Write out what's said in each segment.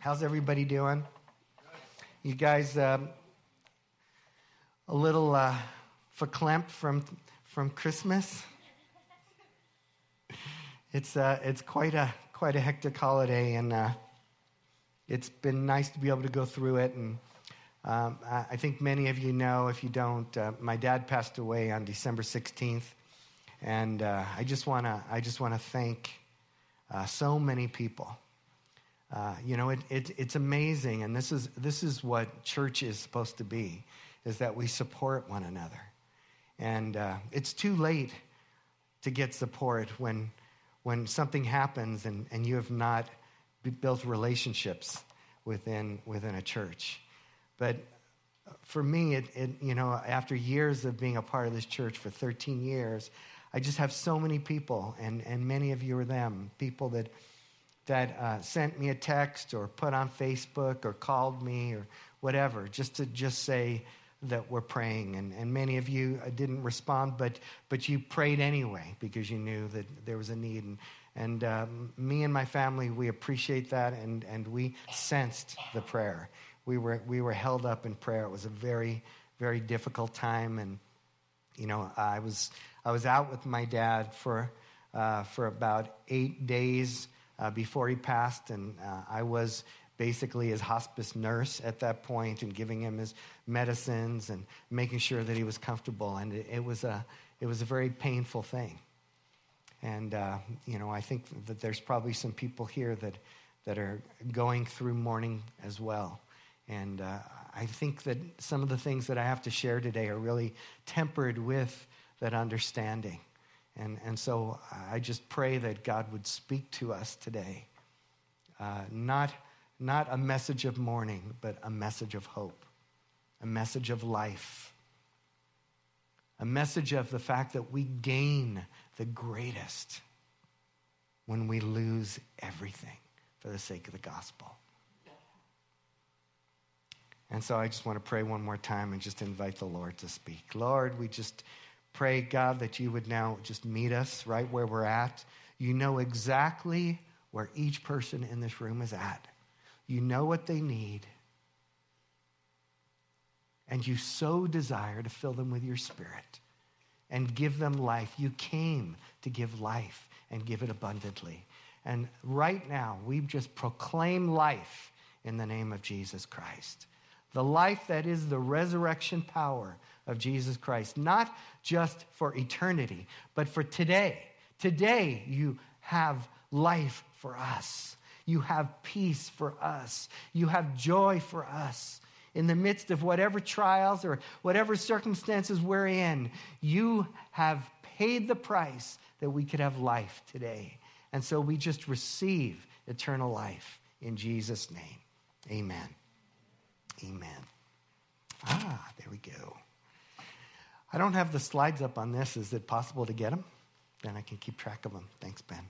How's everybody doing? You guys um, a little uh, verklempt from from Christmas? It's uh, it's quite a quite a hectic holiday, and uh, it's been nice to be able to go through it. And um, I think many of you know. If you don't, uh, my dad passed away on December sixteenth, and uh, I just wanna I just wanna thank uh, so many people uh, you know, it, it, it's amazing, and this is, this is what church is supposed to be, is that we support one another. And uh, it's too late to get support when, when something happens and, and you have not built relationships within, within a church. But for me, it, it, you know, after years of being a part of this church for 13 years, I just have so many people, and, and many of you are them, people that that uh, sent me a text or put on Facebook or called me or whatever, just to just say that we're praying. And, and many of you uh, didn't respond, but, but you prayed anyway because you knew that there was a need. And, and um, me and my family, we appreciate that, and, and we sensed the prayer. We were, we were held up in prayer. It was a very, very difficult time. And, you know, I was, I was out with my dad for, uh, for about eight days uh, before he passed, and uh, I was basically his hospice nurse at that point and giving him his medicines and making sure that he was comfortable. And it, it was, a, it was a very painful thing. And, uh, you know, I think that there's probably some people here that, that are going through mourning as well. And uh, I think that some of the things that I have to share today are really tempered with that understanding. And, and so I just pray that God would speak to us today. Uh, not, not a message of mourning, but a message of hope, a message of life, a message of the fact that we gain the greatest when we lose everything for the sake of the gospel. And so I just want to pray one more time and just invite the Lord to speak. Lord, we just pray, God, that you would now just meet us right where we're at. You know exactly where each person in this room is at, you know what they need. And you so desire to fill them with your spirit and give them life. You came to give life and give it abundantly. And right now, we just proclaim life in the name of Jesus Christ. The life that is the resurrection power of Jesus Christ, not just for eternity, but for today. Today, you have life for us. You have peace for us. You have joy for us. In the midst of whatever trials or whatever circumstances we're in, you have paid the price that we could have life today. And so we just receive eternal life in Jesus' name. Amen. Amen. Ah, there we go. I don't have the slides up on this. Is it possible to get them? Then I can keep track of them. Thanks, Ben.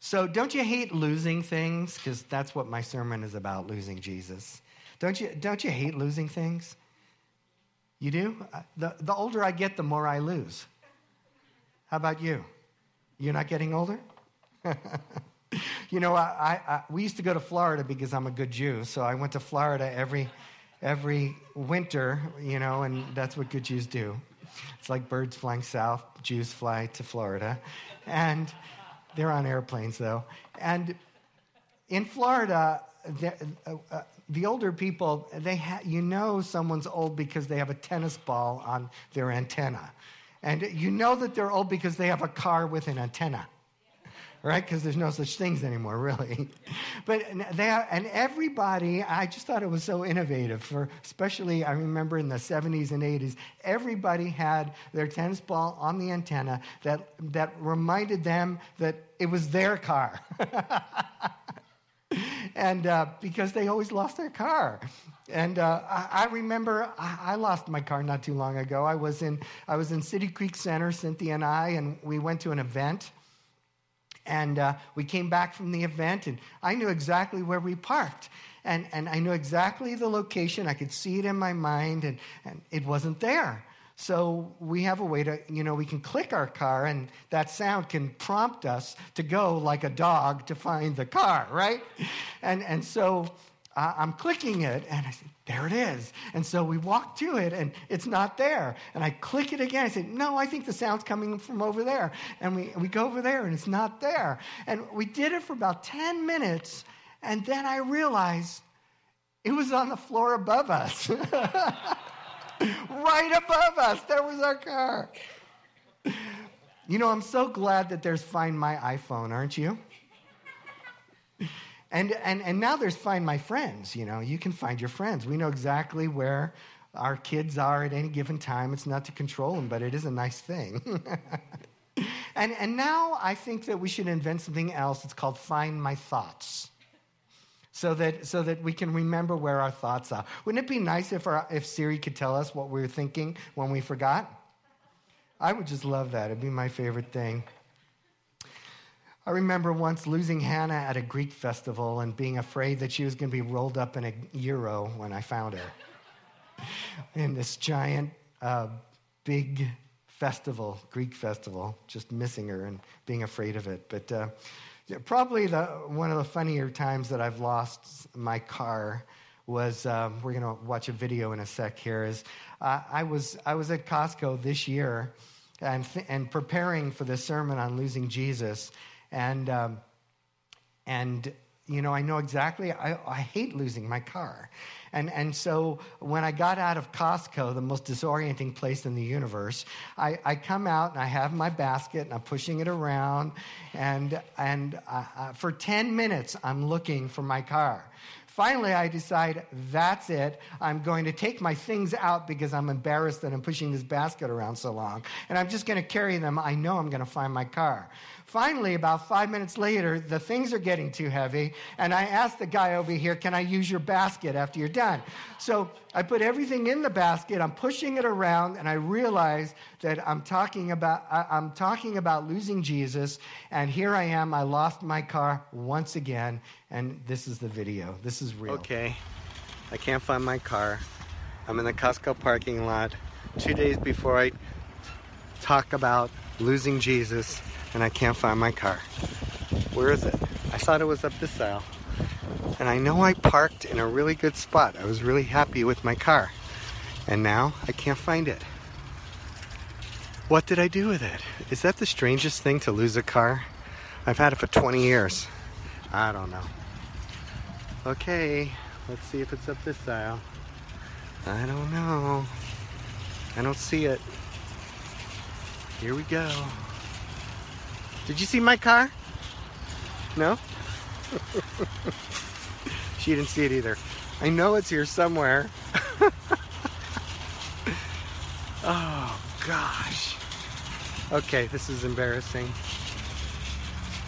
So, don't you hate losing things? Because that's what my sermon is about losing Jesus. Don't you, don't you hate losing things? You do? Uh, the, the older I get, the more I lose. How about you? You're not getting older? you know, I, I, we used to go to Florida because I'm a good Jew, so I went to Florida every every winter, you know, and that's what good Jews do. It's like birds flying south, Jews fly to Florida. And they're on airplanes, though. And in Florida, the, uh, uh, the older people, they ha- you know someone's old because they have a tennis ball on their antenna. And you know that they're old because they have a car with an antenna right? Because there's no such things anymore, really. but they are, and everybody, I just thought it was so innovative. For especially, I remember in the 70s and 80s, everybody had their tennis ball on the antenna that that reminded them that it was their car. and uh, because they always lost their car. And uh, I, I, remember I, I, lost my car not too long ago. I was in I was in City Creek Center, Cynthia and I, and we went to an event. And uh, we came back from the event, and I knew exactly where we parked. And, and I knew exactly the location. I could see it in my mind, and, and it wasn't there. So we have a way to, you know, we can click our car and that sound can prompt us to go like a dog to find the car, right? And, and so I'm clicking it and I said, there it is. And so we walk to it and it's not there. And I click it again. I said, no, I think the sound's coming from over there. And we, we go over there and it's not there. And we did it for about 10 minutes. And then I realized it was on the floor above us. right above us. There was our car. You know, I'm so glad that there's Find My iPhone, aren't you? And, and, and now there's Find My Friends. You know, you can find your friends. We know exactly where our kids are at any given time. It's not to control them, but it is a nice thing. and, and now I think that we should invent something else. It's called Find My Thoughts so that, so that we can remember where our thoughts are. Wouldn't it be nice if, our, if Siri could tell us what we were thinking when we forgot? I would just love that. It'd be my favorite thing. I remember once losing Hannah at a Greek festival and being afraid that she was going to be rolled up in a gyro when I found her. in this giant, uh, big festival, Greek festival, just missing her and being afraid of it. But uh, Probably the, one of the funnier times that I've lost my car was um, we're going to watch a video in a sec here. Is uh, I was I was at Costco this year and th- and preparing for this sermon on losing Jesus, and um, and you know I know exactly I, I hate losing my car, and, and so when I got out of Costco, the most disorienting place in the universe, I, I come out and I have my basket and I'm pushing it around. And, and uh, uh, for 10 minutes, I'm looking for my car. Finally, I decide that's it. I'm going to take my things out because I'm embarrassed that I'm pushing this basket around so long. And I'm just going to carry them. I know I'm going to find my car. Finally, about five minutes later, the things are getting too heavy, and I ask the guy over here, Can I use your basket after you're done? So I put everything in the basket, I'm pushing it around, and I realize that I'm talking about, I'm talking about losing Jesus, and here I am, I lost my car once again, and this is the video. This is real. Okay, I can't find my car. I'm in the Costco parking lot two days before I talk about losing Jesus and I can't find my car. Where is it? I thought it was up this aisle. And I know I parked in a really good spot. I was really happy with my car. And now I can't find it. What did I do with it? Is that the strangest thing to lose a car? I've had it for 20 years. I don't know. Okay, let's see if it's up this aisle. I don't know. I don't see it. Here we go. Did you see my car? No? she didn't see it either. I know it's here somewhere. oh, gosh. Okay, this is embarrassing.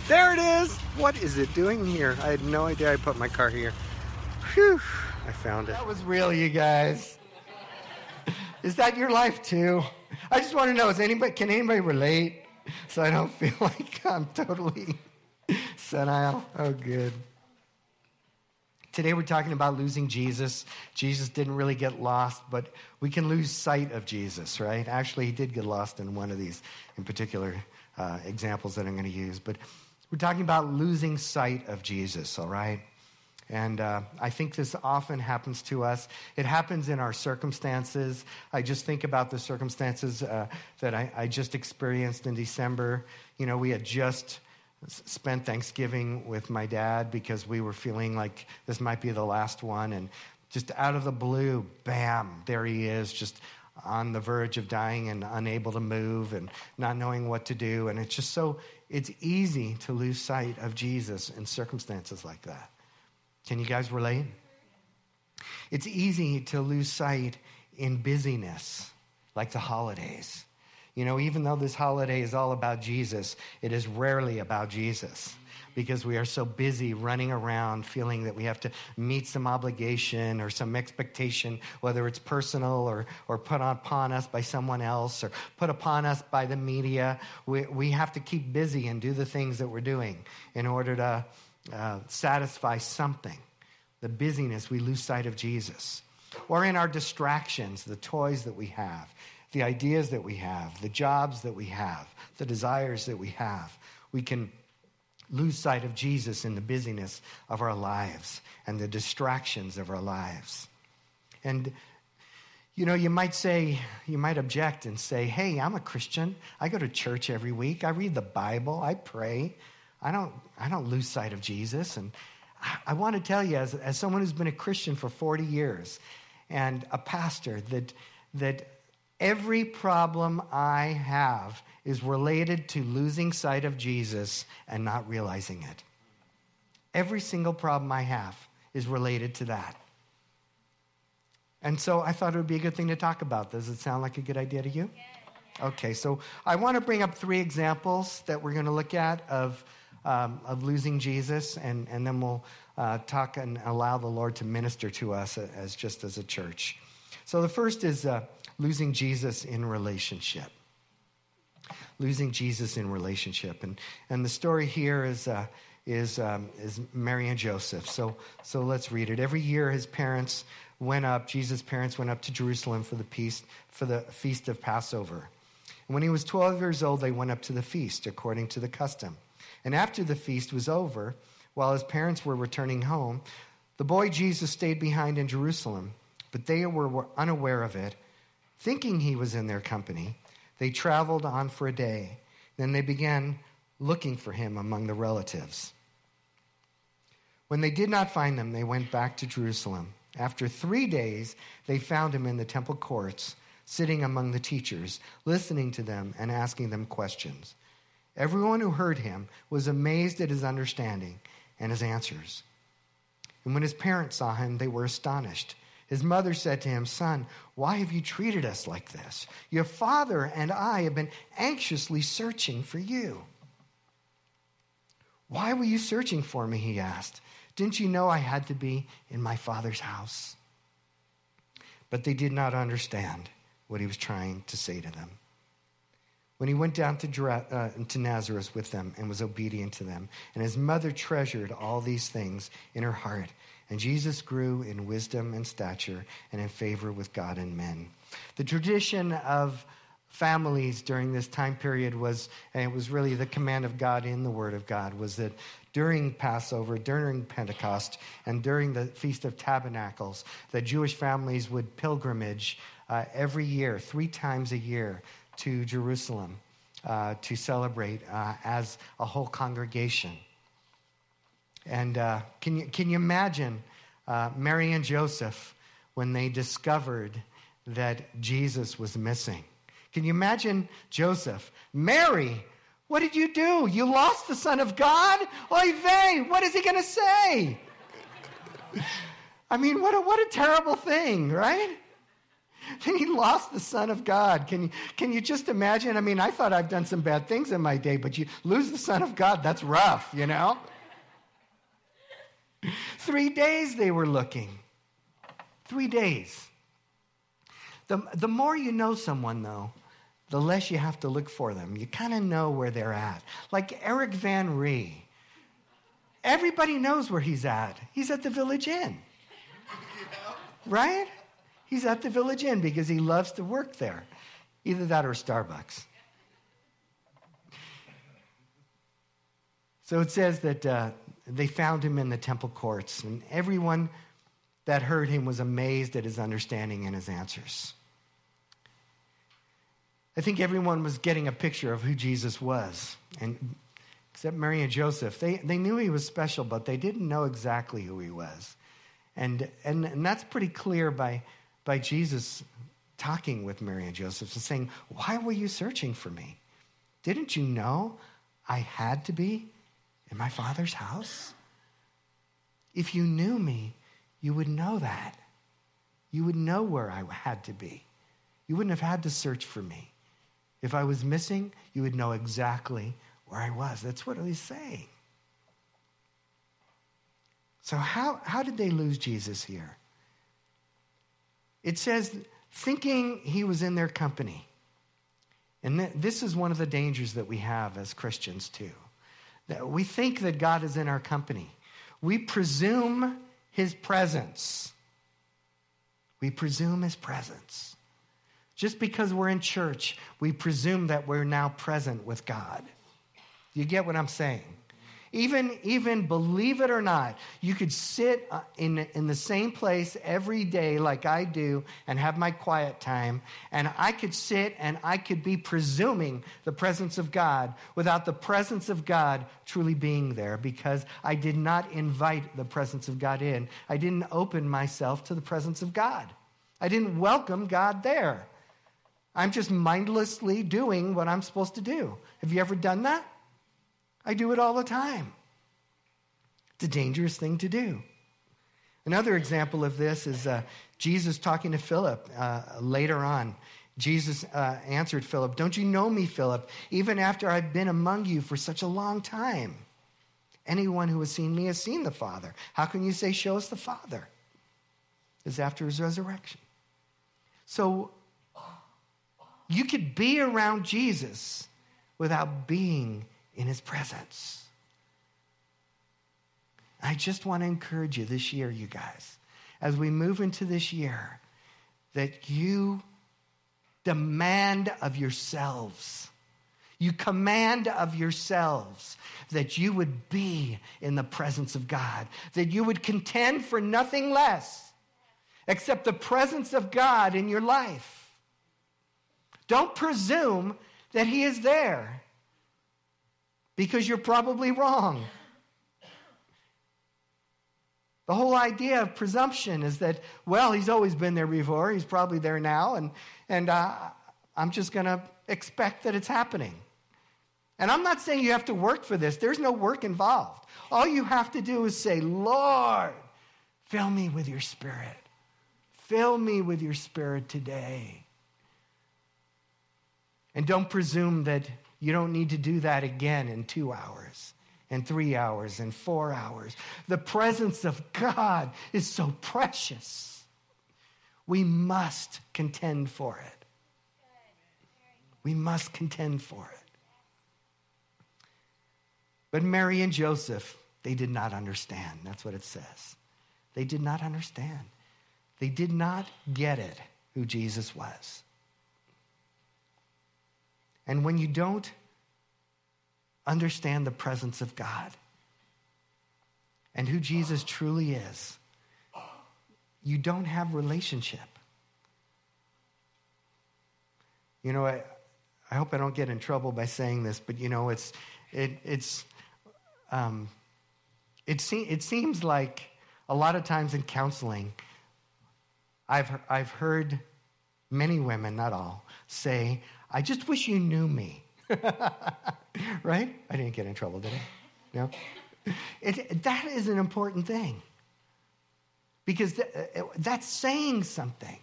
There it is! What is it doing here? I had no idea I put my car here. Whew, I found it. That was real, you guys. Is that your life too? I just want to know, is anybody can anybody relate? so I don't feel like I'm totally senile. Oh, good. Today we're talking about losing Jesus. Jesus didn't really get lost, but we can lose sight of Jesus, right? Actually, he did get lost in one of these in particular uh, examples that I'm going to use. But we're talking about losing sight of Jesus, all right? And uh, I think this often happens to us. It happens in our circumstances. I just think about the circumstances uh, that I, I, just experienced in December. You know, we had just spent Thanksgiving with my dad because we were feeling like this might be the last one. And just out of the blue, bam, there he is, just on the verge of dying and unable to move and not knowing what to do. And it's just so, it's easy to lose sight of Jesus in circumstances like that. Can you guys relate? It's easy to lose sight in busyness, like the holidays. You know, even though this holiday is all about Jesus, it is rarely about Jesus because we are so busy running around feeling that we have to meet some obligation or some expectation, whether it's personal or, or put upon us by someone else or put upon us by the media. We, we have to keep busy and do the things that we're doing in order to uh, satisfy something. The busyness, we lose sight of Jesus. Or in our distractions, the toys that we have. the ideas that we have, the jobs that we have, the desires that we have. We can lose sight of Jesus in the busyness of our lives and the distractions of our lives. And you know, you might say, you might object and say, hey, I'm a Christian. I go to church every week. I read the Bible. I pray. I don't, I don't lose sight of Jesus. And I, want to tell you, as, as someone who's been a Christian for 40 years and a pastor, that, that every problem I have is related to losing sight of Jesus and not realizing it. Every single problem I have is related to that. And so I thought it would be a good thing to talk about. Does it sound like a good idea to you? Okay, so I want to bring up three examples that we're going to look at of, um, of losing Jesus, and, and then we'll uh, talk and allow the Lord to minister to us as just as a church. So the first is uh, losing Jesus in relationship. Losing Jesus in relationship. And, and the story here is, uh, is, um, is Mary and Joseph. So, so let's read it. Every year, his parents went up, Jesus' parents went up to Jerusalem for the, feast, for the feast of Passover. And when he was 12 years old, they went up to the feast, according to the custom. And after the feast was over, while his parents were returning home, the boy Jesus stayed behind in Jerusalem, but they were unaware of it. Thinking he was in their company, they traveled on for a day. Then they began looking for him among the relatives. When they did not find them, they went back to Jerusalem. After three days, they found him in the temple courts, sitting among the teachers, listening to them and asking them questions. Everyone who heard him was amazed at his understanding and his answers. And when his parents saw him, they were astonished. His mother said to him, Son, why have you treated us like this? Your father and I have been anxiously searching for you. Why were you searching for me? He asked. Didn't you know I had to be in my father's house? But they did not understand what he was trying to say to them. When he went down to, uh, to Nazareth with them and was obedient to them, and his mother treasured all these things in her heart, and Jesus grew in wisdom and stature and in favor with God and men. The tradition of families during this time period was, and it was really the command of God in the Word of God, was that during Passover, during Pentecost, and during the Feast of Tabernacles, the Jewish families would pilgrimage uh, every year, three times a year, to Jerusalem uh, to celebrate uh, as a whole congregation. And uh, can, you, can you imagine uh, Mary and Joseph when they discovered that Jesus was missing? Can you imagine Joseph? Mary, what did you do? You lost the Son of God? Oy vey, what is he going to say? I mean, what a, what a terrible thing, right? Then he lost the Son of God. Can you, can you just imagine? I mean, I thought I've done some bad things in my day, but you lose the Son of God, that's rough, you know? Three days they were looking. Three days. The, the more you know someone, though, the less you have to look for them. You kind of know where they're at. Like Eric Van Ree. Everybody knows where he's at. He's at the Village Inn. Right? He's at the Village Inn because he loves to work there. Either that or Starbucks. So it says that uh, they found him in the temple courts, and everyone that heard him was amazed at his understanding and his answers. I think everyone was getting a picture of who Jesus was. And except Mary and Joseph, they, they knew he was special, but they didn't know exactly who he was. And, and, and that's pretty clear by, by Jesus talking with Mary and Joseph and saying, Why were you searching for me? Didn't you know I had to be in my Father's house? If you knew me, you would know that. You would know where I had to be. You wouldn't have had to search for me. If I was missing, you would know exactly where I was. That's what he's saying. So, how, how did they lose Jesus here? It says, thinking he was in their company. And th- this is one of the dangers that we have as Christians, too. We think that God is in our company. We presume his presence. We presume his presence. Just because we're in church, we presume that we're now present with God. You get what I'm saying? Even, even believe it or not, you could sit uh, in, in the same place every day like I do and have my quiet time, and I could sit and I could be presuming the presence of God without the presence of God truly being there because I did not invite the presence of God in. I didn't open myself to the presence of God. I didn't welcome God there. I'm just mindlessly doing what I'm supposed to do. Have you ever done that? I do it all the time. It's a dangerous thing to do. Another example of this is uh, Jesus talking to Philip uh, later on. Jesus uh, answered Philip, Don't you know me, Philip, even after I've been among you for such a long time? Anyone who has seen me has seen the Father. How can you say, Show us the Father? Is after his resurrection. So you could be around Jesus without being in his presence. I just want to encourage you this year, you guys, as we move into this year, that you demand of yourselves, you command of yourselves that you would be in the presence of God, that you would contend for nothing less except the presence of God in your life. Don't presume that He is there because you're probably wrong. The whole idea of presumption is that, well, he's always been there before, he's probably there now, and, and uh, I'm just going to expect that it's happening. And I'm not saying you have to work for this, there's no work involved. All you have to do is say, Lord, fill me with your spirit. Fill me with your spirit today. And don't presume that you don't need to do that again in two hours, in three hours, in four hours. The presence of God is so precious. We must contend for it. We must contend for it. But Mary and Joseph, they did not understand. That's what it says. They did not understand. They did not get it who Jesus was. And when you don't understand the presence of God and who Jesus truly is, you don't have relationship. You know, I, I hope I don't get in trouble by saying this, but you know, it's it, it's um, it, se- it seems like a lot of times in counseling, I've I've heard many women, not all, say, I just wish you knew me. right? I didn't get in trouble, did I? No? It, that is an important thing because th- uh, that's saying something.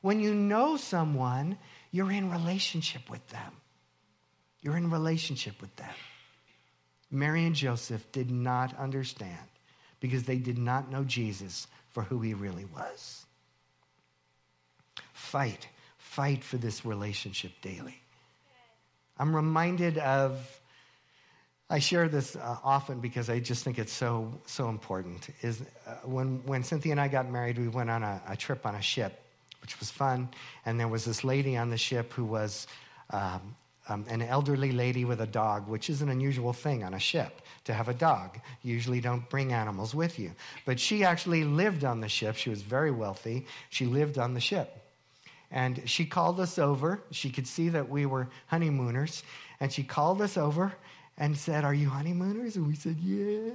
When you know someone, you're in relationship with them. You're in relationship with them. Mary and Joseph did not understand because they did not know Jesus for who he really was. Fight fight for this relationship daily. I'm reminded of, I share this uh, often because I just think it's so, so important. Is uh, when, when Cynthia and I got married, we went on a, a, trip on a ship, which was fun. And there was this lady on the ship who was um, um, an elderly lady with a dog, which is an unusual thing on a ship to have a dog. You usually don't bring animals with you. But she actually lived on the ship. She was very wealthy. She lived on the ship. And she called us over. She could see that we were honeymooners. And she called us over and said, Are you honeymooners? And we said, Yeah.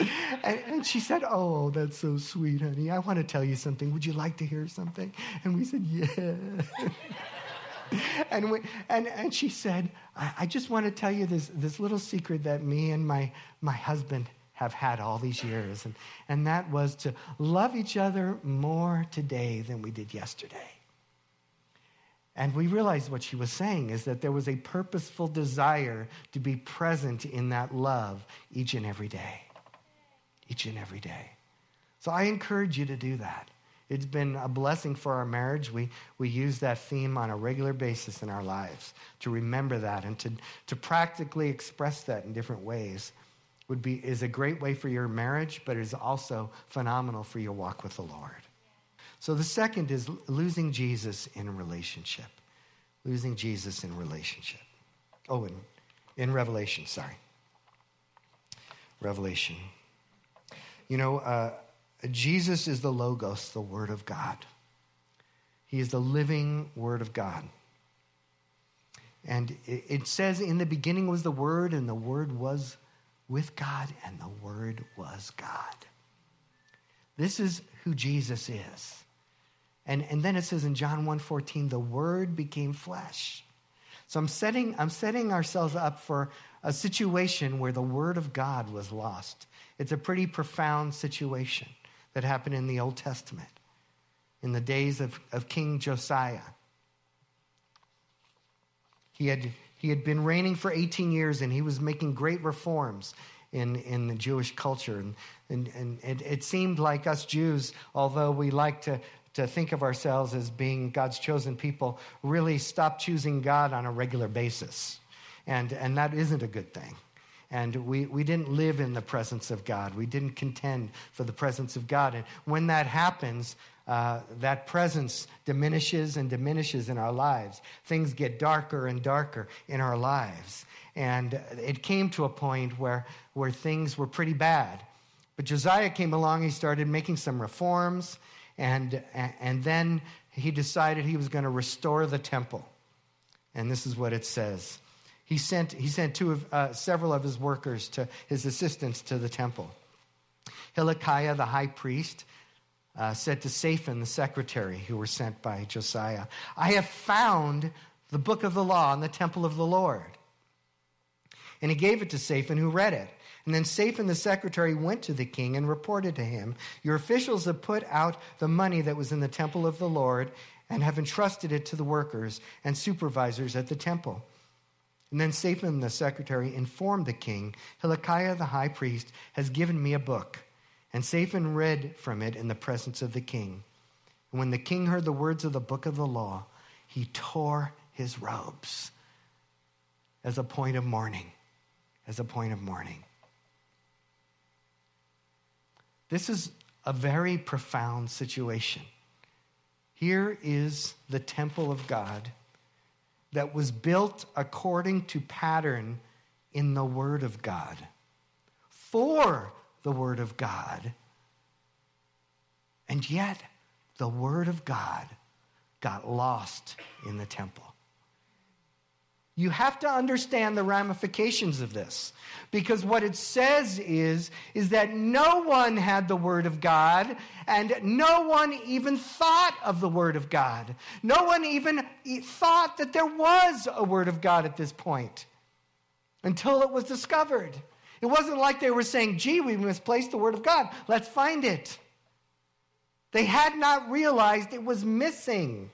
and, and, she said, Oh, that's so sweet, honey. I want to tell you something. Would you like to hear something? And we said, Yeah. and, we, and, and she said, I, I just want to tell you this, this little secret that me and my, my husband have had all these years. And, and that was to love each other more today than we did yesterday. And we realized what she was saying is that there was a purposeful desire to be present in that love each and every day. Each and every day. So I encourage you to do that. It's been a blessing for our marriage. We, we use that theme on a regular basis in our lives to remember that and to, to practically express that in different ways would be, is a great way for your marriage, but is also phenomenal for your walk with the Lord. So the second is losing Jesus in relationship. Losing Jesus in relationship. Oh, in, in Revelation, sorry. Revelation. You know, uh, Jesus is the Logos, the Word of God. He is the living Word of God. And it, says, In the beginning was the Word, and the Word was with God, and the Word was God. This is who Jesus is. And, and then it says in John 1:14, the word became flesh. So I'm setting, I'm setting ourselves up for a situation where the word of God was lost. It's a pretty profound situation that happened in the Old Testament in the days of, of King Josiah. He had, he had been reigning for 18 years and he was making great reforms in, in the Jewish culture. And, and, and it, seemed like us Jews, although we like to, to think of ourselves as being God's chosen people, really stopped choosing God on a regular basis. And, and that isn't a good thing. And we, we didn't live in the presence of God. We didn't contend for the presence of God. And when that happens, uh, that presence diminishes and diminishes in our lives. Things get darker and darker in our lives. And it came to a point where, where things were pretty bad. But Josiah came along, he started making some reforms, and, and then he decided he was going to restore the temple. And this is what it says. He sent, he sent two of, uh, several of his workers, to his assistants, to the temple. Hilkiah, the high priest, uh, said to Shaphan, the secretary, who were sent by Josiah, I have found the book of the law in the temple of the Lord. And he gave it to Shaphan, who read it. And then Shaphan the secretary went to the king and reported to him, Your officials have put out the money that was in the temple of the Lord and have entrusted it to the workers and supervisors at the temple. And then Shaphan the secretary informed the king, Hilkiah the high priest has given me a book. And Shaphan read from it in the presence of the king. And when the king heard the words of the book of the law, he tore his robes as a point of mourning as a point of mourning. This is a very profound situation. Here is the temple of God that was built according to pattern in the Word of God, for the Word of God. And yet, the Word of God got lost in the temple. You have to understand the ramifications of this. Because what it says is, is that no one had the Word of God, and no one even thought of the Word of God. No one even thought that there was a Word of God at this point until it was discovered. It wasn't like they were saying, gee, we misplaced the Word of God. Let's find it. They had not realized it was missing.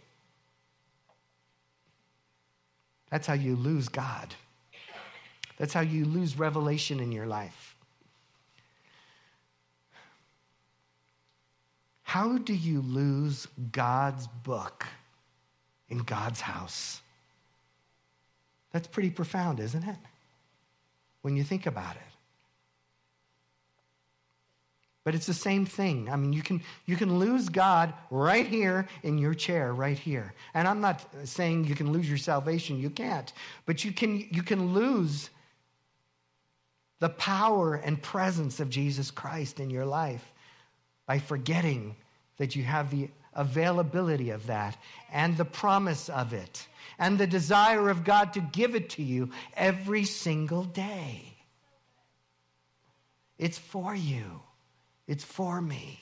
That's how you lose God. That's how you lose revelation in your life. How do you lose God's book in God's house? That's pretty profound, isn't it? When you think about it. But it's the same thing. I mean, you can, you can lose God right here in your chair, right here. And I'm not saying you can lose your salvation, you can't. But you can, you can lose the power and presence of Jesus Christ in your life by forgetting that you have the availability of that and the promise of it and the desire of God to give it to you every single day. It's for you. It's for me.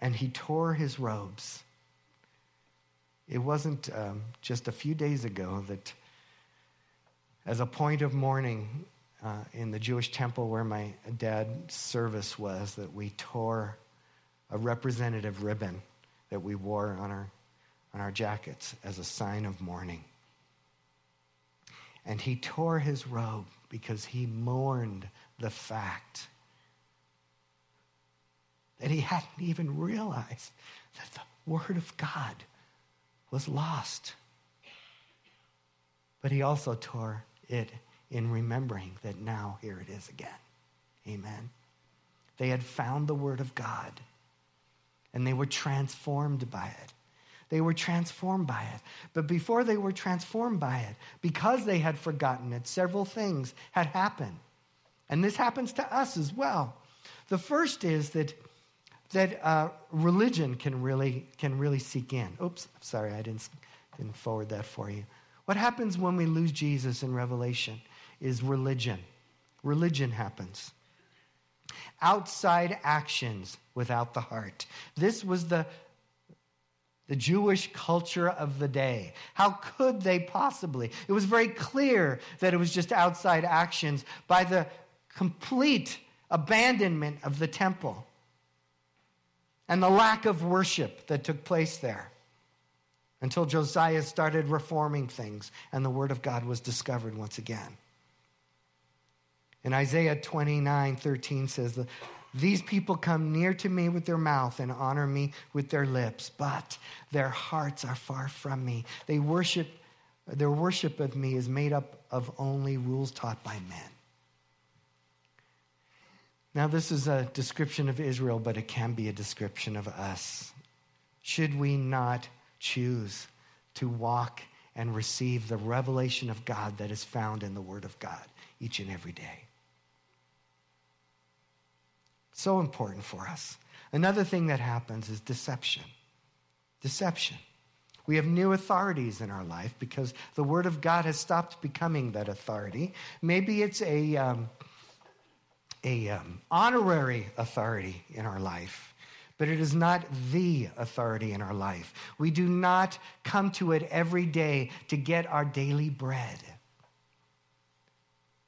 And he tore his robes. It wasn't um, just a few days ago that, as a point of mourning uh, in the Jewish temple where my dad's service was, that we tore a representative ribbon that we wore on our, on our jackets as a sign of mourning. And he tore his robe because he mourned the fact that he hadn't even realized that the Word of God was lost. But he also tore it in remembering that now here it is again. Amen. They had found the Word of God and they were transformed by it. They were transformed by it. But before they were transformed by it, because they had forgotten it, several things had happened. And this happens to us as well. The first is that, that uh, religion can really, can really seek in. Oops, sorry, I didn't, didn't forward that for you. What happens when we lose Jesus in Revelation is religion. Religion happens. Outside actions without the heart. This was the, the Jewish culture of the day. How could they possibly? It was very clear that it was just outside actions by the complete abandonment of the temple and the lack of worship that took place there until Josiah started reforming things and the word of God was discovered once again. In Isaiah 29 13 says, These people come near to me with their mouth and honor me with their lips, but their hearts are far from me. They worship, their worship of me is made up of only rules taught by men. Now, this is a description of Israel, but it can be a description of us. Should we not choose to walk and receive the revelation of God that is found in the Word of God each and every day? So important for us. Another thing that happens is deception. Deception. We have new authorities in our life because the Word of God has stopped becoming that authority. Maybe it's a. Um, a um, honorary authority in our life but it is not the authority in our life we do not come to it every day to get our daily bread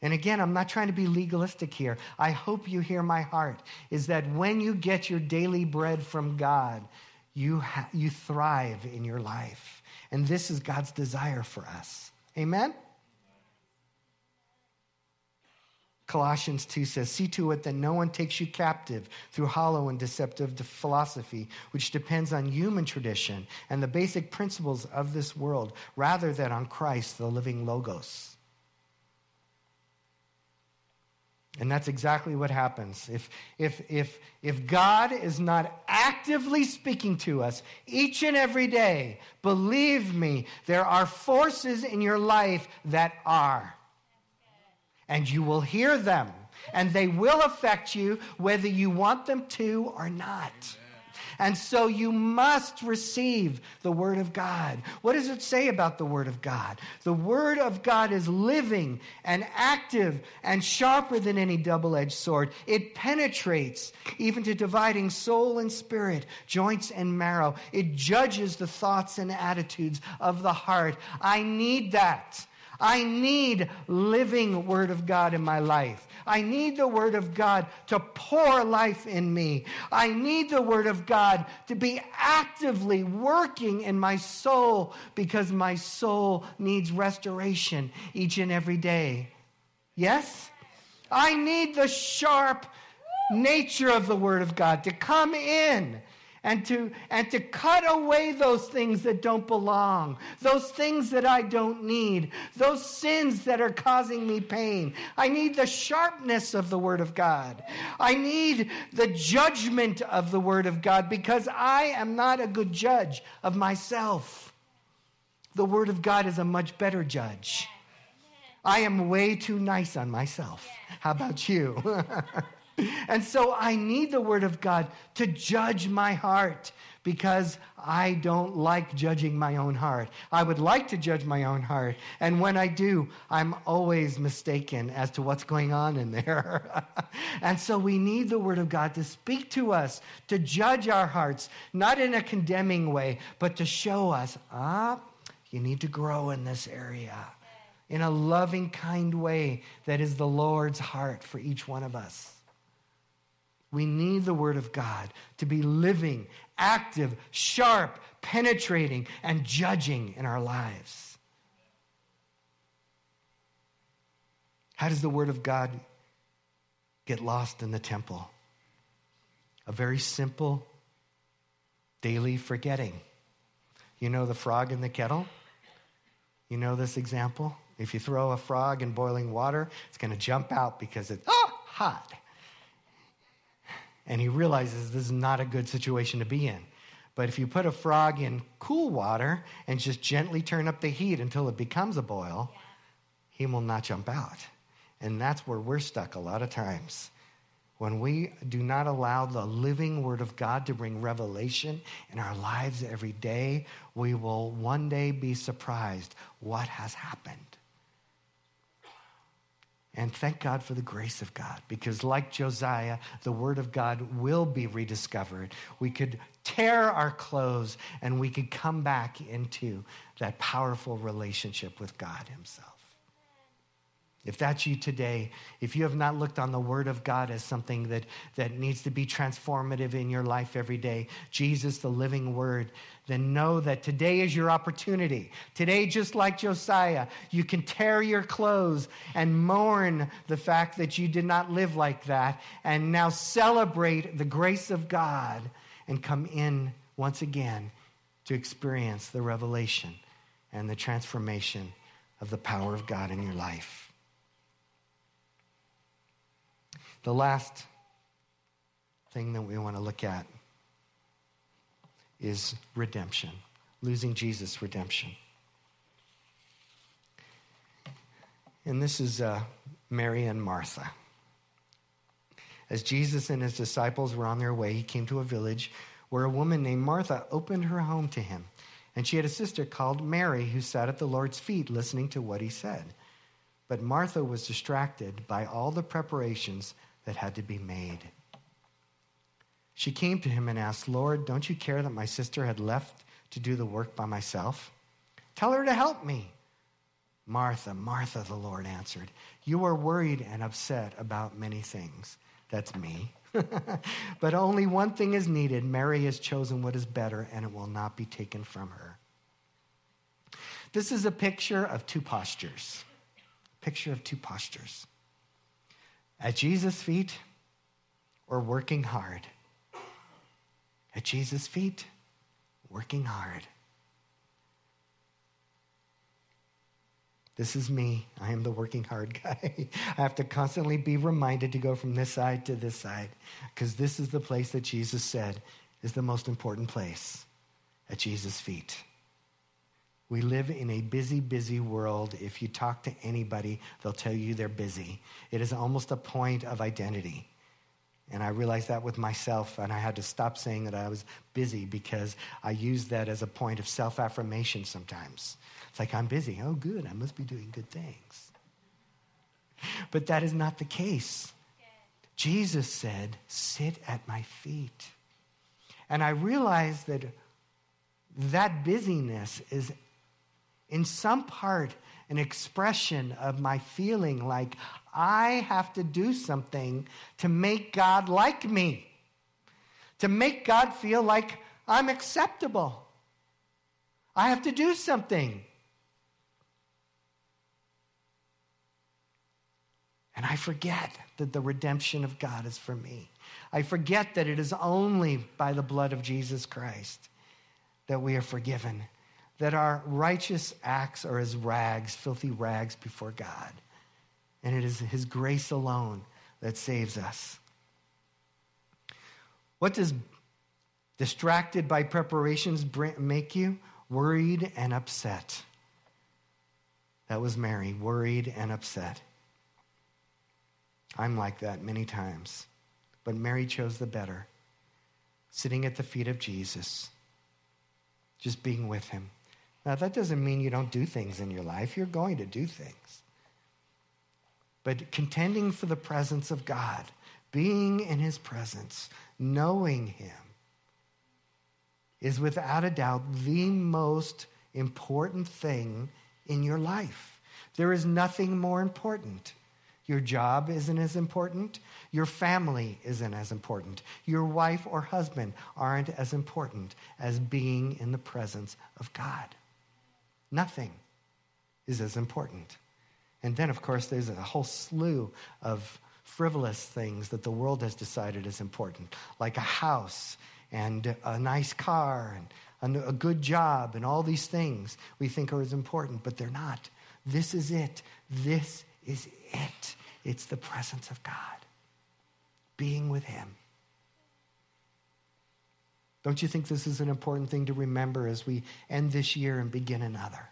and again i'm not trying to be legalistic here. I hope you hear my heart is that when you get your daily bread from god you, ha- you thrive in your life. And this is god's desire for us. Amen? Colossians 2 says, See to it that no one takes you captive through hollow and deceptive philosophy, which depends on human tradition and the basic principles of this world, rather than on Christ, the living Logos. And that's exactly what happens. If, if, if, if God is not actively speaking to us each and every day, believe me, there are forces in your life that are and you will hear them, and they will affect you whether you want them to or not. And so you must receive the Word of God. What does it say about the Word of God? The Word of God is living and active and sharper than any double edged sword. It penetrates even to dividing soul and spirit, joints and marrow. It judges the thoughts and attitudes of the heart. I need that. I need living Word of God in my life. I need the Word of God to pour life in me. I need the Word of God to be actively working in my soul because my soul needs restoration each and every day. Yes? I need the sharp nature of the Word of God to come in and to, and to cut away those things that don't belong, those things that I don't need, those sins that are causing me pain. I need the sharpness of the Word of God. I need the judgment of the Word of God because I am not a good judge of myself. The Word of God is a much better judge. I am way too nice on myself. How about you? And so I need the Word of God to judge my heart because I don't like judging my own heart. I would like to judge my own heart. And when I do, I'm always mistaken as to what's going on in there. and so we need the Word of God to speak to us, to judge our hearts, not in a condemning way, but to show us, ah, you need to grow in this area in a loving, kind way that is the Lord's heart for each one of us. We need the Word of God to be living, active, sharp, penetrating, and judging in our lives. How does the Word of God get lost in the temple? A very simple daily forgetting. You know the frog in the kettle? You know this example? If you throw a frog in boiling water, it's going to jump out because it's oh, hot. And he realizes this is not a good situation to be in. But if you put a frog in cool water and just gently turn up the heat until it becomes a boil, he will not jump out. And that's where we're stuck a lot of times. When we do not allow the living Word of God to bring revelation in our lives every day, we will one day be surprised what has happened. And thank God for the grace of God, because like Josiah, the Word of God will be rediscovered. We could tear our clothes and we could come back into that powerful relationship with God Himself. If that's you today, if you have not looked on the Word of God as something that, that needs to be transformative in your life every day, Jesus, the living Word, then know that today is your opportunity. Today, just like Josiah, you can tear your clothes and mourn the fact that you did not live like that, and now celebrate the grace of God and come in once again to experience the revelation and the transformation of the power of God in your life. The last thing that we want to look at is redemption, losing Jesus' redemption. And this is uh, Mary and Martha. As Jesus and his disciples were on their way, he came to a village where a woman named Martha opened her home to him. And she had a sister called Mary who sat at the Lord's feet listening to what he said. But Martha was distracted by all the preparations that had to be made. She came to him and asked, Lord, don't you care that my sister had left to do the work by myself? Tell her to help me. Martha, Martha, the Lord answered, You are worried and upset about many things. That's me. but only one thing is needed. Mary has chosen what is better, and it will not be taken from her. This is a picture of two postures. Picture of two postures at Jesus' feet or working hard? At Jesus' feet, working hard. This is me. I am the working hard guy. I have to constantly be reminded to go from this side to this side because this is the place that Jesus said is the most important place at Jesus' feet. We live in a busy, busy world. If you talk to anybody, they'll tell you they're busy. It is almost a point of identity. And I realized that with myself, and I had to stop saying that I was busy because I use that as a point of self affirmation sometimes. It's like, I'm busy. Oh, good. I must be doing good things. But that is not the case. Jesus said, Sit at my feet. And I realized that that busyness is in some part, an expression of my feeling like I have to do something to make God like me, to make God feel like I'm acceptable. I have to do something. And I forget that the redemption of God is for me. I forget that it is only by the blood of Jesus Christ that we are forgiven that our righteous acts are as rags, filthy rags before God. And it is His grace alone that saves us. What does distracted by preparations make you? Worried and upset. That was Mary, worried and upset. I'm like that many times. But Mary chose the better, sitting at the feet of Jesus, just being with him. Now, that doesn't mean you don't do things in your life. You're going to do things. But contending for the presence of God, being in his presence, knowing him, is without a doubt the most important thing in your life. There is nothing more important. Your job isn't as important. Your family isn't as important. Your wife or husband aren't as important as being in the presence of God. Nothing is as important. And then, of course, there's a whole slew of frivolous things that the world has decided is important, like a house and a nice car and a good job and all these things we think are as important, but they're not. This is it. This is it. It's the presence of God, being with Him. Don't you think this is an important thing to remember as we end this year and begin another?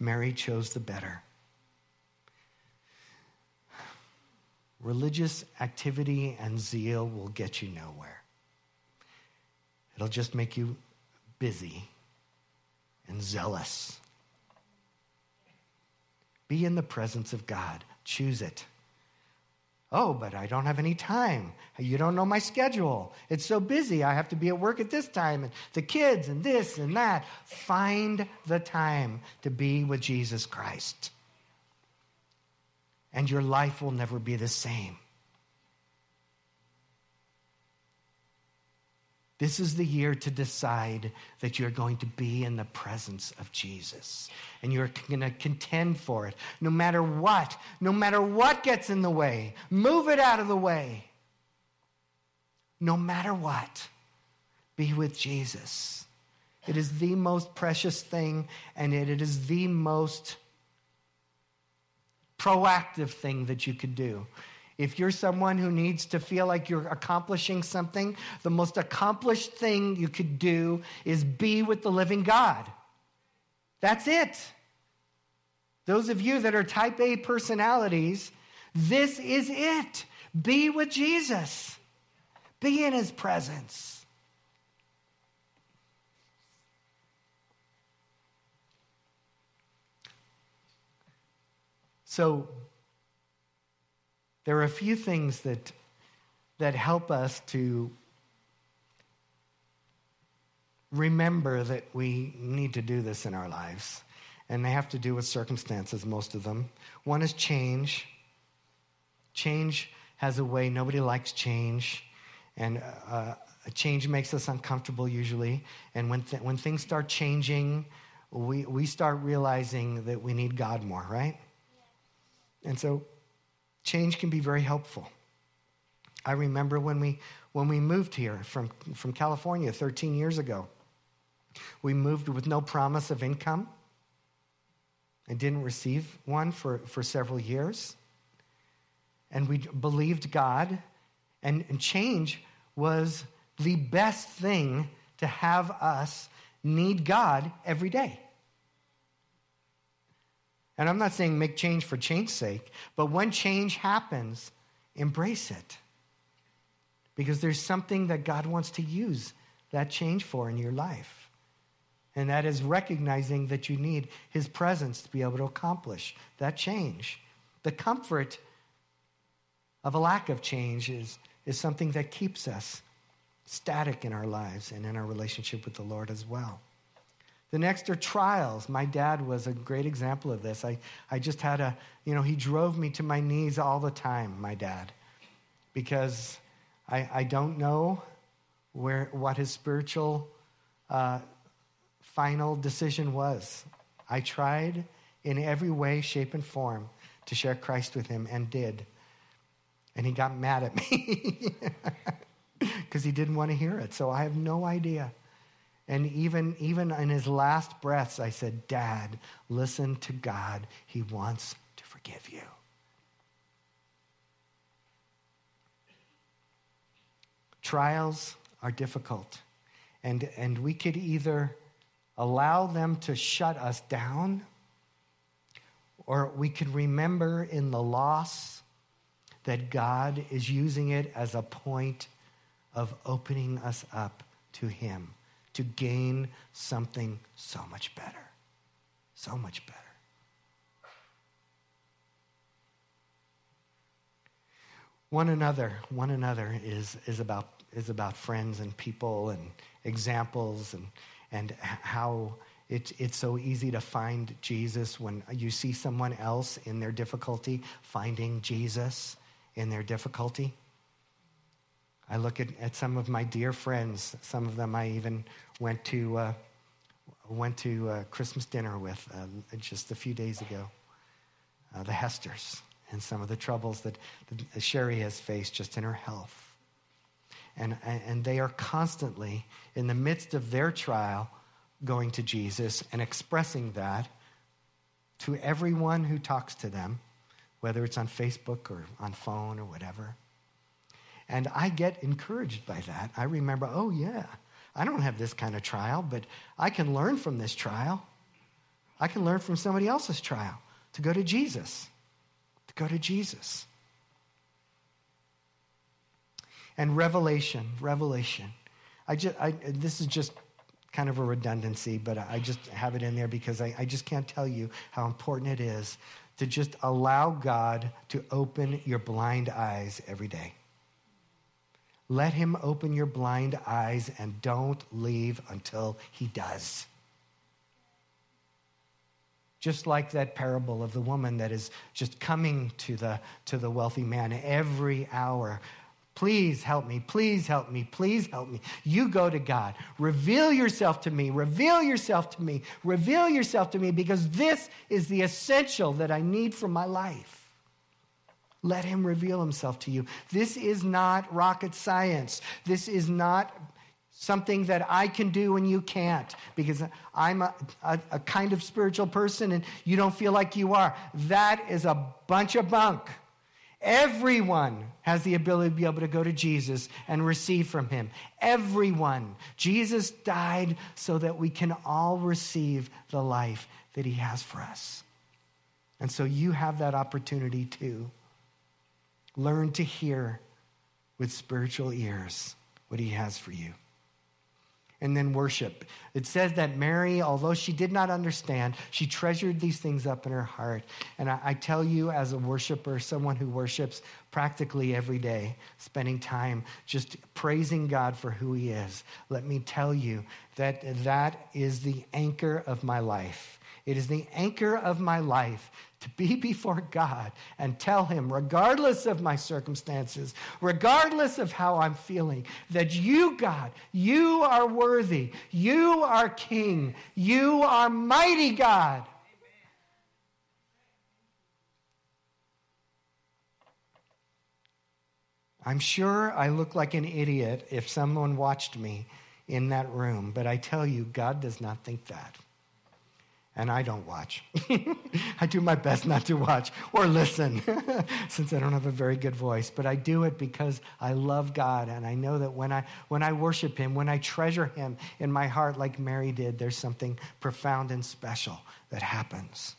Mary chose the better. Religious activity and zeal will get you nowhere. It'll just make you busy and zealous. Be in the presence of God. Choose it. Oh, but I don't have any time. You don't know my schedule. It's so busy. I have to be at work at this time, and the kids, and this and that. Find the time to be with Jesus Christ. And your life will never be the same. This is the year to decide that you're going to be in the presence of Jesus and you're going to contend for it no matter what, no matter what gets in the way. Move it out of the way. No matter what, be with Jesus. It is the most precious thing and it is the most proactive thing that you could do. If you're someone who needs to feel like you're accomplishing something, the most accomplished thing you could do is be with the living God. That's it. Those of you that are type A personalities, this is it. Be with Jesus, be in his presence. So, there are a few things that, that help us to remember that we need to do this in our lives. And they have to do with circumstances, most of them. One is change. Change has a way, nobody likes change. And uh, change makes us uncomfortable usually. And when, th- when things start changing, we, we start realizing that we need God more, right? And so change can be very helpful. I remember when we, when we moved here from, from California 13 years ago, we moved with no promise of income and didn't receive one for, for several years. And we believed God, and, and change was the best thing to have us need God every day. And I'm not saying make change for change's sake, but when change happens, embrace it. Because there's something that God wants to use that change for in your life. And that is recognizing that you need His presence to be able to accomplish that change. The comfort of a lack of change is, is something that keeps us static in our lives and in our relationship with the Lord as well. The next are trials. My dad was a great example of this. I, I just had a, you know, he drove me to my knees all the time, my dad, because I, I don't know where, what his spiritual uh, final decision was. I tried in every way, shape, and form to share Christ with him and did. And he got mad at me because he didn't want to hear it. So I have no idea. And even, even in his last breaths, I said, Dad, listen to God. He wants to forgive you. Trials are difficult. And, and we could either allow them to shut us down, or we could remember in the loss that God is using it as a point of opening us up to Him to gain something so much better. So much better. One another, one another is, is, about, is about friends and people and examples and, and how it, it's so easy to find Jesus when you see someone else in their difficulty, finding Jesus in their difficulty. I look at, at some of my dear friends. Some of them I even went to, uh, went to uh, Christmas dinner with uh, just a few days ago. Uh, the Hesters and some of the troubles that, that Sherry has faced just in her health. and, and they are constantly, in the midst of their trial, going to Jesus and expressing that to everyone who talks to them, whether it's on Facebook or on phone or whatever. And I get encouraged by that. I remember, oh, yeah, I don't have this kind of trial, but I can learn from this trial. I can learn from somebody else's trial to go to Jesus. To go to Jesus. And revelation, revelation. I just, I, this is just kind of a redundancy, but I just have it in there because I, I just can't tell you how important it is to just allow God to open your blind eyes every day. Let him open your blind eyes and don't leave until he does. Just like that parable of the woman that is just coming to the, to the wealthy man every hour. Please help me. Please help me. Please help me. You go to God. Reveal yourself to me. Reveal yourself to me. Reveal yourself to me because this is the essential that I need for my life. Let him reveal himself to you. This is not rocket science. This is not something that I can do and you can't because I'm a, a, a, kind of spiritual person and you don't feel like you are. That is a bunch of bunk. Everyone has the ability to be able to go to Jesus and receive from him. Everyone. Jesus died so that we can all receive the life that he has for us. And so you have that opportunity too. Learn to hear with spiritual ears what he has for you. And then worship. It says that Mary, although she did not understand, she treasured these things up in her heart. And I, I tell you, as a worshiper, someone who worships practically every day, spending time just praising God for who he is, let me tell you that that is the anchor of my life. It is the anchor of my life to be before God and tell Him, regardless of my circumstances, regardless of how I'm feeling, that you, God, you are worthy. You are King. You are mighty God. I'm sure I look like an idiot if someone watched me in that room, but I tell you, God does not think that and I don't watch. I do my best not to watch or listen since I don't have a very good voice, but I do it because I love God and I know that when I when I worship him, when I treasure him in my heart like Mary did, there's something profound and special that happens.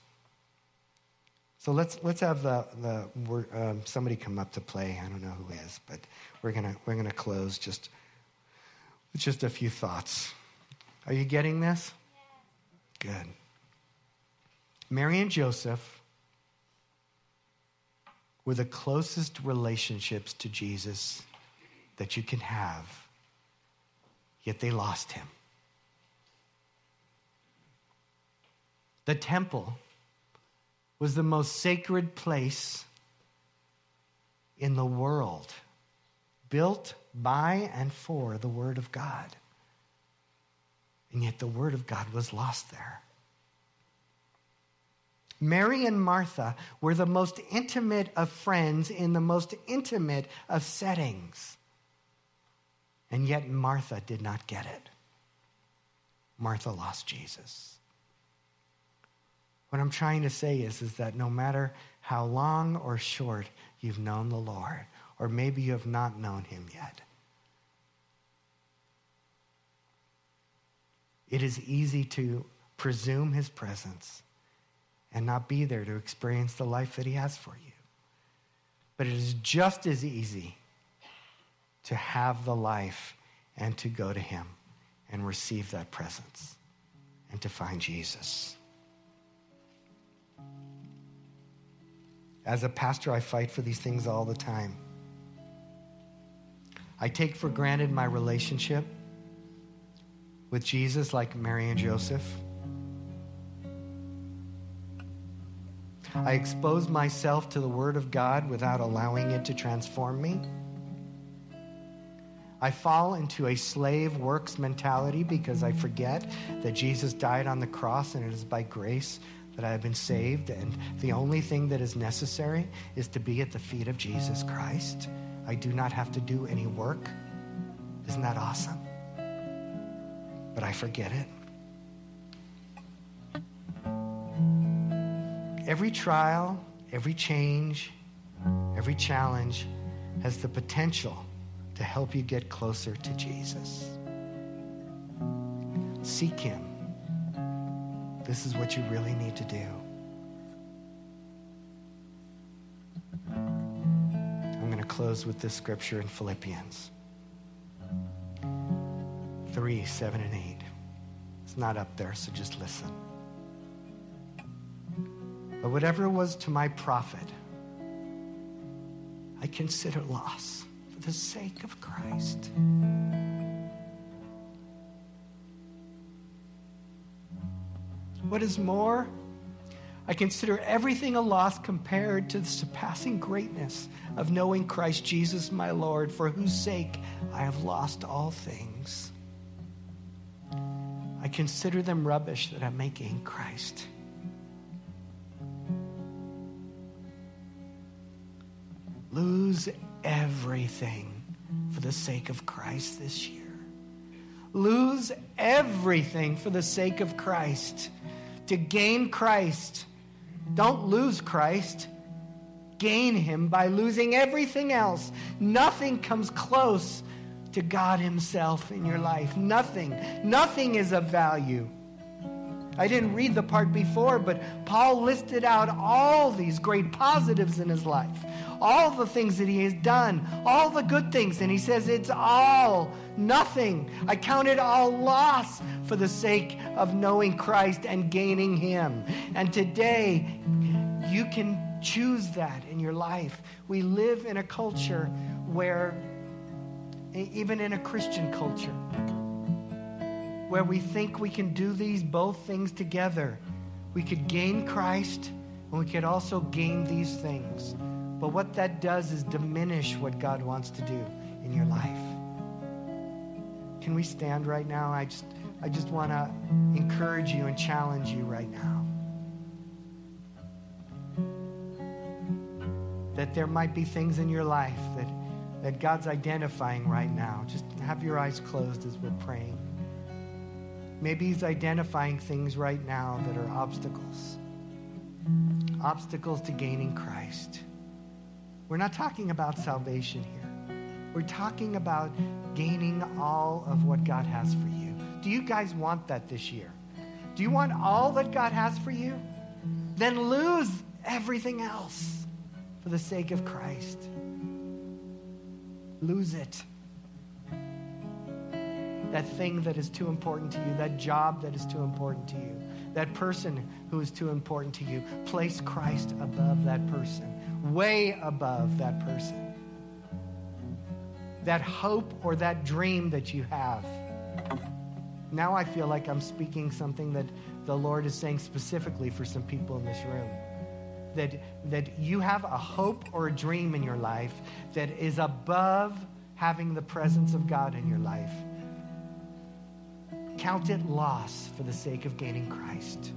So let's let's have the the um, somebody come up to play. I don't know who is, but we're gonna we're gonna close just with just a few thoughts. Are you getting this? Good. Mary and Joseph were the closest relationships to Jesus that you can have, yet they lost him. The temple was the most sacred place in the world, built by and for the Word of God. And yet the Word of God was lost there. Mary and Martha were the most intimate of friends in the most intimate of settings. And yet Martha did not get it. Martha lost Jesus. What I'm trying to say is, is that no matter how long or short you've known the Lord, or maybe you have not known him yet, it is easy to presume his presence and not be there to experience the life that He has for you. But it is just as easy to have the life and to go to Him and receive that presence and to find Jesus. As a pastor, I fight for these things all the time. I take for granted my relationship with Jesus, like Mary and Joseph. I expose myself to the Word of God without allowing it to transform me. I fall into a slave works mentality because I forget that Jesus died on the cross and it is by grace that I have been saved. And the only thing that is necessary is to be at the feet of Jesus Christ. I do not have to do any work. Isn't that awesome? But I forget it. Every trial, every change, every challenge has the potential to help you get closer to Jesus. Seek Him. This is what you really need to do. I'm going to close with this scripture in Philippians 3 7 and 8. It's not up there, so just listen. But whatever was to my profit, I consider loss for the sake of Christ. What is more, I consider everything a loss compared to the surpassing greatness of knowing Christ Jesus my Lord, for whose sake I have lost all things. I consider them rubbish that I may gain Christ. Lose everything for the sake of Christ this year. Lose everything for the sake of Christ. To gain Christ. Don't lose Christ. Gain him by losing everything else. Nothing comes close to God Himself in your life. Nothing. Nothing is of value. I didn't read the part before, but Paul listed out all these great positives in his life, all the things that he has done, all the good things. And he says, It's all nothing. I count it all loss for the sake of knowing Christ and gaining Him. And today, you can choose that in your life. We live in a culture where even in a Christian culture, where we think we can do these both things together. We could gain Christ and we could also gain these things. But what that does is diminish what God wants to do in your life. Can we stand right now? I just I just want to encourage you and challenge you right now. That there might be things in your life that that God's identifying right now. Just have your eyes closed as we're praying. Maybe He's identifying things right now that are obstacles obstacles to gaining Christ. We're not talking about salvation here. We're talking about gaining all of what God has for you. Do you guys want that this year? Do you want all that God has for you? Then lose everything else for the sake of Christ lose it. That thing that is too important to you, that job that is too important to you, that person who is too important to you, place Christ above that person, way above that person. That hope or that dream that you have. Now I feel like I'm speaking something that the Lord is saying specifically for some people in this room that, that you have a hope or a dream in your life that is above having the presence of God in your life. Count it loss for the sake of gaining Christ.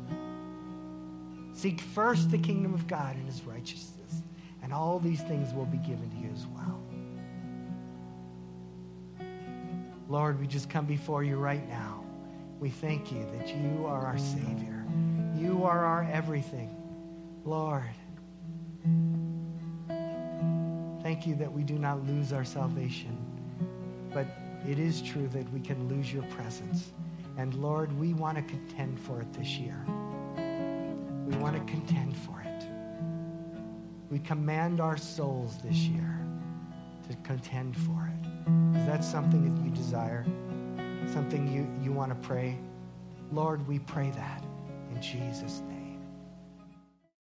Seek first the kingdom of God and his righteousness, and all these things will be given to you as well. Lord, we just come before you right now. We thank you that you are our Savior. You are our everything. Lord, thank you that we do not lose our salvation, but it is true that we can lose your presence. And Lord, we want to contend for it this year. We want to contend for it. We command our souls this year to contend for it. Is that something that you desire? Something you, you want to pray? Lord, we pray that in Jesus' name.